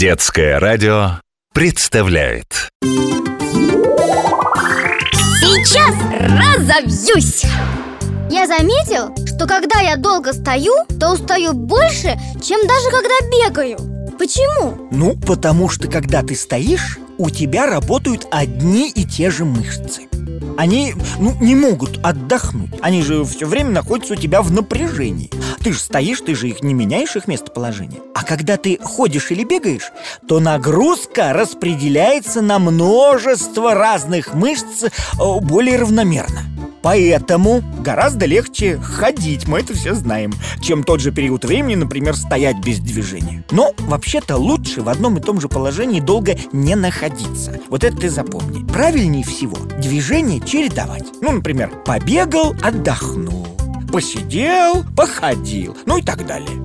Детское радио представляет. Сейчас разовьюсь! Я заметил, что когда я долго стою, то устаю больше, чем даже когда бегаю. Почему? Ну, потому что когда ты стоишь, у тебя работают одни и те же мышцы. Они ну, не могут отдохнуть. Они же все время находятся у тебя в напряжении Ты же стоишь, ты же их не меняешь, их местоположение А когда ты ходишь или бегаешь, то нагрузка распределяется на множество разных мышц э, более равномерно Поэтому гораздо легче ходить, мы это все знаем, чем тот же период времени, например, стоять без движения. Но вообще-то лучше в одном и том же положении долго не находиться. Вот это ты запомни. Правильнее всего движение чередовать. Ну, например, побегал, отдохнул, посидел, походил, ну и так далее.